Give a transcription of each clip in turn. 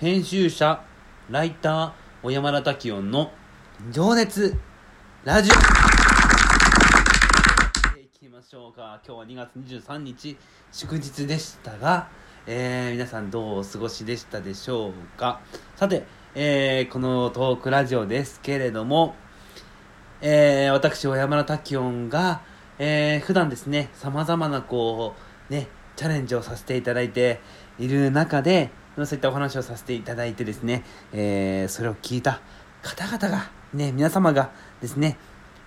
編集者ライター小山田滝音の情熱ラジオ。いきましょうか。今日は2月23日祝日でしたが、えー、皆さんどうお過ごしでしたでしょうか。さて、えー、このトークラジオですけれども、えー、私小山田滝音が、えー、普段ですねさまざまなこうねチャレンジをさせていただいている中でそういったお話をさせていただいてですね、えー、それを聞いた方々が、ね、皆様がですね、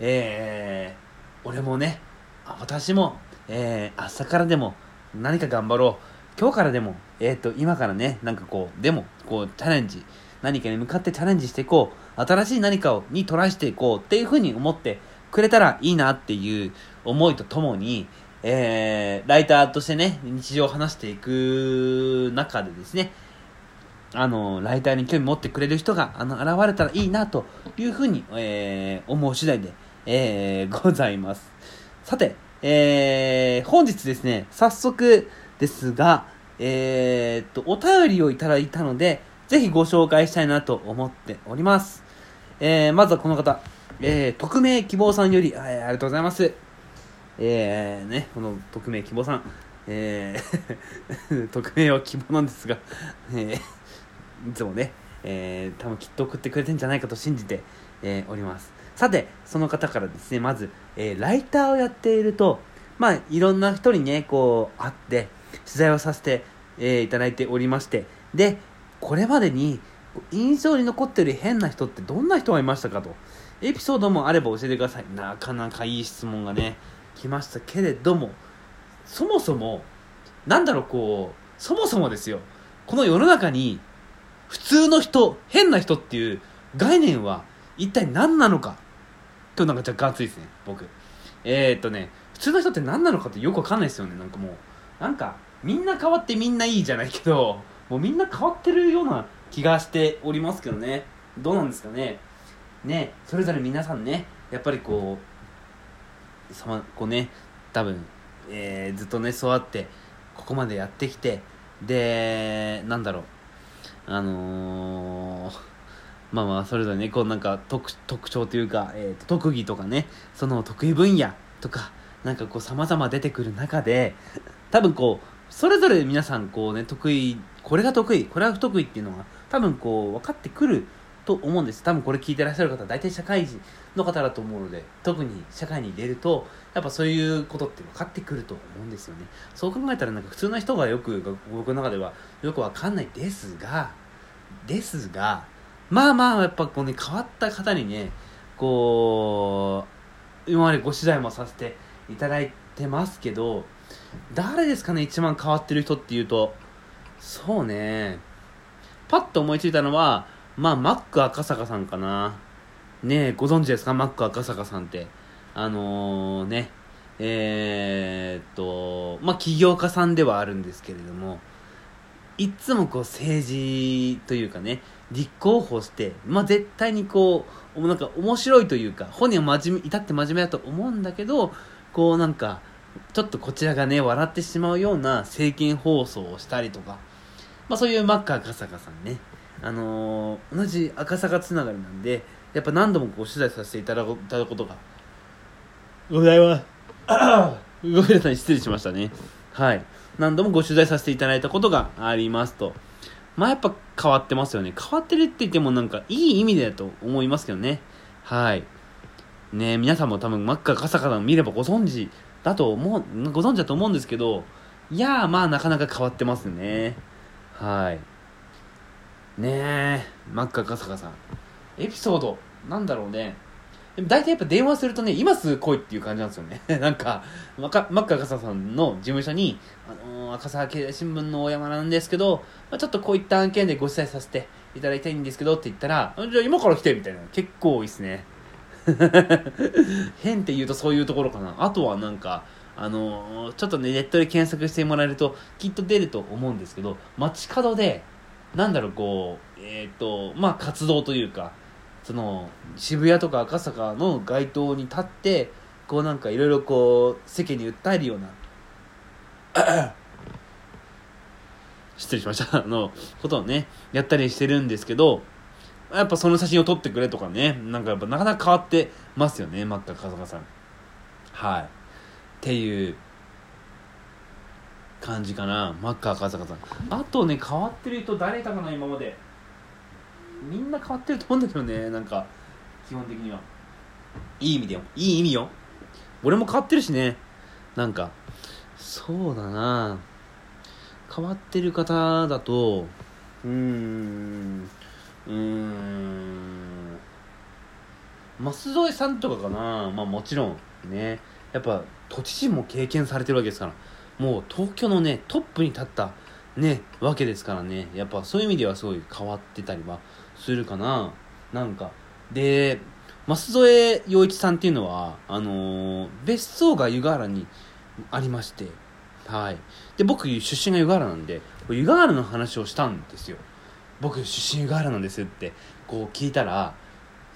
えー、俺もね、私も、えー、朝からでも何か頑張ろう。今日からでも、えっ、ー、と、今からね、なんかこう、でも、こう、チャレンジ、何かに向かってチャレンジしていこう。新しい何かをにトライしていこうっていうふうに思ってくれたらいいなっていう思いとともに、えー、ライターとしてね、日常を話していく中でですね、あの、ライターに興味持ってくれる人が、あの、現れたらいいな、というふうに、えー、思う次第で、えー、ございます。さて、えー、本日ですね、早速ですが、えー、っと、お便りをいただいたので、ぜひご紹介したいなと思っております。えー、まずはこの方、えー、匿名希望さんより、ありがとうございます。えー、ね、この匿名希望さん、えー 匿名は希望なんですが、えー、いつもね、えー、多分きっと送ってくれてんじゃないかと信じて、えー、おります。さて、その方からですね、まず、えー、ライターをやっていると、まあ、いろんな人にね、こう、会って、取材をさせて、えー、いただいておりまして、で、これまでに、印象に残ってる変な人ってどんな人がいましたかと、エピソードもあれば教えてください。なかなかいい質問がね、きましたけれどもそもそもなんだろうこうそもそもですよ。この世の中に普通の人変な人っていう概念は一体何なのか？今日なんか若干熱いですね僕。えー、っとね普通の人って何なのかってよくわかんないですよね。なんかもうなんかみんな変わってみんないいじゃないけどもうみんな変わってるような気がしておりますけどね。どうなんですかね。ねそれぞれ皆さんねやっぱりこうさまこうね多分、えー、ずっとね育ってここまでやってきてでなんだろうあのー、まあまあそれぞれねこうなんか特特徴というか、えーと、特技とかねその得意分野とかなんかこう様々出てくる中で多分こうそれぞれ皆さんこうね得意これが得意これは不得意っていうのが多分こう分かってくると思うんです。多分これ聞いてらっしゃる方大体社会人の方だと思うので特に社会に出るとやっぱそういうことって分かってくると思うんですよね。そう考えたらなんか普通の人がよく僕の中ではよく分かんないですがですがまあまあやっぱこうね変わった方にねこう今までご取材もさせていただいてますけど誰ですかね一番変わってる人っていうと。そうね。パッと思いついたのはまあマック赤坂さんかな。ねご存知ですか？マック赤坂さんって。あのー、ね。えー、っとまあ起業家さんではあるんですけれどもいつもこう政治というかね立候補してまあ絶対にこうなんか面白いというか本人は真面目至って真面目だと思うんだけどこうなんかちょっとこちらがね笑ってしまうような政見放送をしたりとかまあそういうマック赤坂さんね。あのー、同じ赤坂つながりなんでやっぱ何度もこう取材させていただくことがございます。ごめんなさい失礼しましたね。はい。何度もご取材させていただいたことがありますと。まあやっぱ変わってますよね。変わってるって言ってもなんかいい意味だと思いますけどね。はい。ね皆さんも多分真っ赤カサカサ見ればご存知だと思うご存知だと思うんですけどいやまあなかなか変わってますね。はいねえ真っ赤カサカさんエピソードなんだろうね。でも大体やっぱ電話するとね今すぐ来いっていう感じなんですよね。なんかマッカ赤坂さんの事務所に、あのー、赤坂経済新聞の大山なんですけど、まあ、ちょっとこういった案件でご伝えさせていただきたいんですけどって言ったらじゃあ今から来てみたいな。結構多いですね。変って言うとそういうところかな。あとはなんかあのー、ちょっとねネットで検索してもらえるときっと出ると思うんですけど街角でなんだろうこうえっ、ー、とまあ活動というかその渋谷とか赤坂の街頭に立ってこうなんかいろいろこう世間に訴えるような 失礼しました あ。のことをね、やったりしてるんですけど、やっぱその写真を撮ってくれとかね、なんかやっぱなかなか変わってますよね、マッカカサカさん。はい。っていう感じかな、マッカーカサカさん。あとね、変わってる人誰いたかな、今まで。みんな変わってると思うんだけどね、なんか、基本的には。いい意味でよ。いい意味よ。俺も変わってるしね。なんか、そうだな変わってる方だと、うーん、うーん、舛添さんとかかなまあもちろんね、やっぱ都知事も経験されてるわけですから、もう東京のね、トップに立ったね、わけですからね、やっぱそういう意味ではすごい変わってたりはするかな。なんか、で、舛添洋一さんっていうのは、あのー、別荘が湯河原にありまして、はい。で、僕、出身が湯河原なんで、湯河原の話をしたんですよ。僕、出身湯河原なんですってこう聞いたら、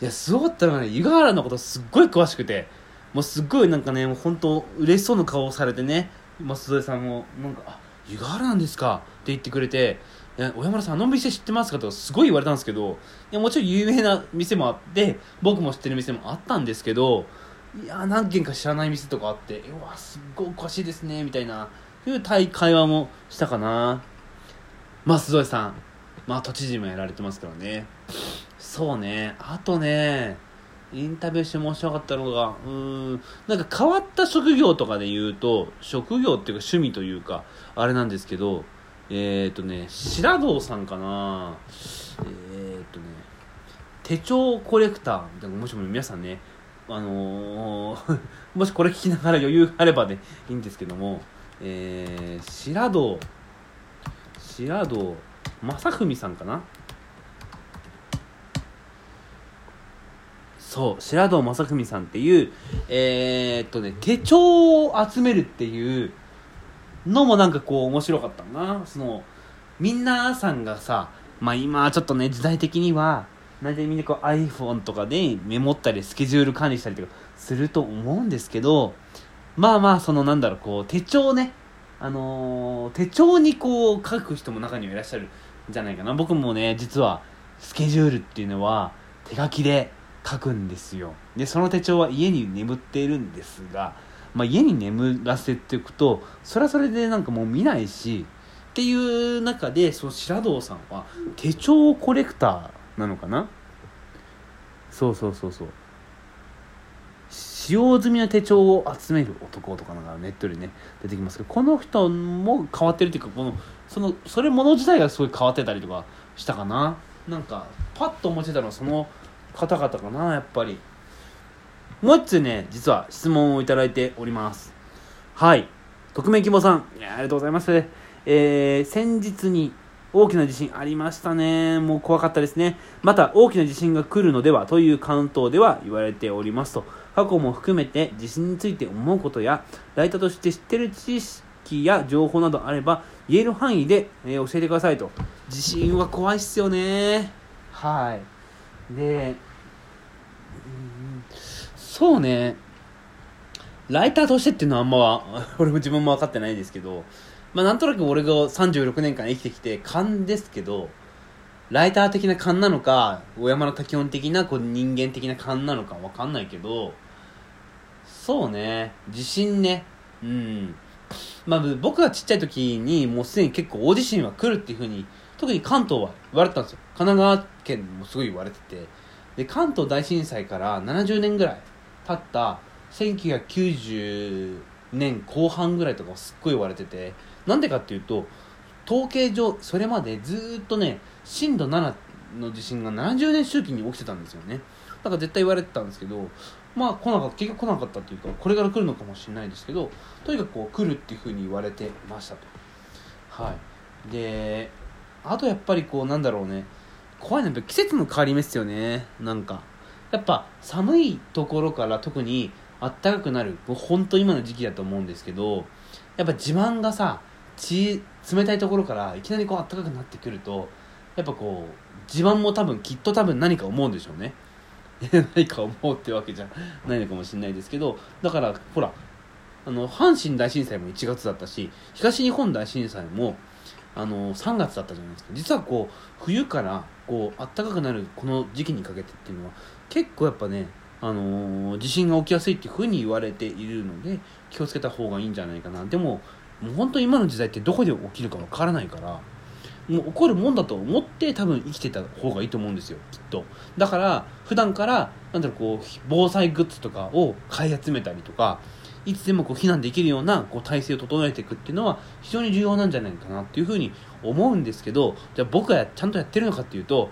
いや、すごかったのね、湯河原のことすっごい詳しくて、もうすっごいなんかね、もう本当嬉しそうな顔をされてね、舛添さんも、なんか、あ、湯河原なんですか？って言ってくれて、いや小山田さんあの店知ってますか？とかすごい言われたんですけどいやもちろん有名な店もあって僕も知ってる店もあったんですけどいや何軒か知らない店とかあってうわすっごいおかしいですねみたいないう対会話もしたかな。舛添さん。まあ都知事もやられてますからね。そうね。あとねインタビューして面白かったのがうんなんか変わった職業とかで言うと職業っていうか趣味というかあれなんですけどえっ、ー、とね白道さんかな。えっ、ー、とね手帳コレクターもしも皆さんねあのー、もしこれ聞きながら余裕があれば、ね、いいんですけども、えー、白道白道正文さんかな？そう白道正文さんっていうえー、っとね手帳を集めるっていうのもなんかこう面白かったな。そのみんなさんがさまあ今ちょっとね時代的には大体みんなこう iPhone とかでメモったりスケジュール管理したりとかすると思うんですけどまあまあそのなんだろうこう手帳ね。あのー、手帳にこう書く人も中にはいらっしゃるんじゃないかな。僕もね実はスケジュールっていうのは手書きで書くんですよ。でその手帳は家に眠っているんですが、まあ、家に眠らせておくとそれはそれでなんかもう見ないしっていう中でその白道さんは手帳コレクターなのかな？そうそうそうそう。使用済みの手帳を集める男とかなんかネットでね出てきますけどこの人も変わってるっていうかこのそのそれもの自体がすごい変わってたりとかしたかな？なんかパッと思いついたのはその方々かなやっぱりもう一つね実は質問をいただいておりますはい匿名希望さんありがとうございますえー、先日に大きな地震ありましたね。もう怖かったですね。また大きな地震が来るのではという関東では言われておりますと。過去も含めて地震について思うことや、ライターとして知ってる知識や情報などあれば、言える範囲で、え、教えてくださいと。地震は怖いっすよね。はい。で、そうね。ライターとしてっていうのはあんま、俺も自分も分かってないですけど、まあなんとなく俺が36年間生きてきて勘ですけど、ライター的な勘なのか、小山の基本的なこう人間的な勘なのか分かんないけど、そうね。地震ね。うん。まあ僕がちっちゃい時にもうすでに結構大地震は来るっていうふうに特に関東は言われてたんですよ。神奈川県もすごい言われてて。で関東大震災から70年ぐらい経った1990年後半ぐらいとかすっごい言われてて。なんでかっていうと統計上それまでずっとね震度7の地震が70年周期に起きてたんですよね。だから絶対言われてたんですけどまあ来なかった結局来なかったっていうかこれから来るのかもしれないですけどとにかくこう来るっていうふうに言われてましたと。はい。であとやっぱりこうなんだろうね。怖いのは季節の変わり目ですよね。なんか。やっぱ寒いところから特にあったかくなる。もう本当今の時期だと思うんですけど。やっぱ地盤がさ冷たいところからいきなりこうあったかくなってくるとやっぱこう地盤も多分きっと多分何か思うんでしょうね。何か思うってわけじゃないのかもしれないですけど。だからほらあの阪神大震災も1月だったし東日本大震災もあの3月だったじゃないですか。実はこう冬からこう暖かくなるこの時期にかけてっていうのは結構やっぱねあのー地震が起きやすいっていうふうに言われているので気をつけた方がいいんじゃないかな。でももう本当に今の時代ってどこで起きるかわからないからもう起こるもんだと思って多分生きてた方がいいと思うんですよきっと。だから普段からなんだろうこう防災グッズとかを買い集めたりとかいつでもこう避難できるようなこう体制を整えていくっていうのは非常に重要なんじゃないかなっていうふうに思うんですけどじゃあ僕はちゃんとやってるのかっていうと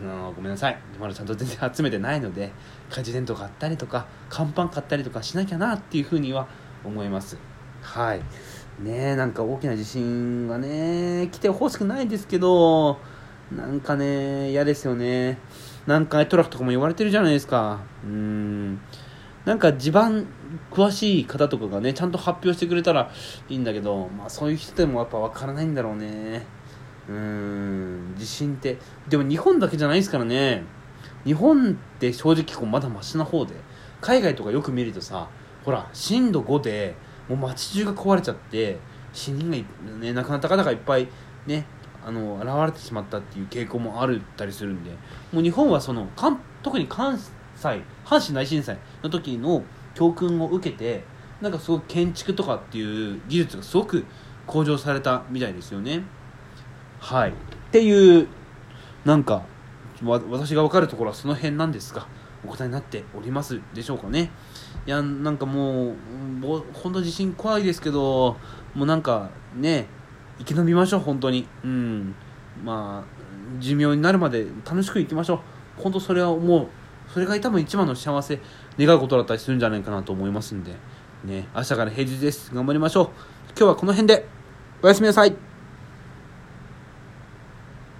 あのごめんなさい。まだちゃんと全然集めてないので家事テント買ったりとか乾パン買ったりとかしなきゃなっていうふうには思います。はい。ねえなんか大きな地震がね来てほしくないですけどなんかね嫌ですよね。南海トラフとかも言われてるじゃないですか。うん。なんか地盤詳しい方とかがねちゃんと発表してくれたらいいんだけどまあそういう人でもやっぱ分からないんだろうね。うん地震って。でも日本だけじゃないですからね。日本って正直こうまだマシな方で海外とかよく見るとさほら震度5でもう街中が壊れちゃって死人が、ね、亡くなった方がいっぱいねあの現れてしまったっていう傾向もあるったりするんでもう日本はその関特に関西阪神大震災の時の教訓を受けてなんかすごく建築とかっていう技術がすごく向上されたみたいですよね。はい。っていうなんか私が分かるところはその辺なんですがお答えになっておりますでしょうかね。いやなんかもう本当地震怖いですけどもうなんかね生き延びましょう本当に。うん。まあ寿命になるまで楽しく生きましょう。本当それはもう。それが多分一番の幸せ願うことだったりするんじゃないかなと思いますんでね明日から平日です。頑張りましょう。今日はこの辺でおやすみなさい。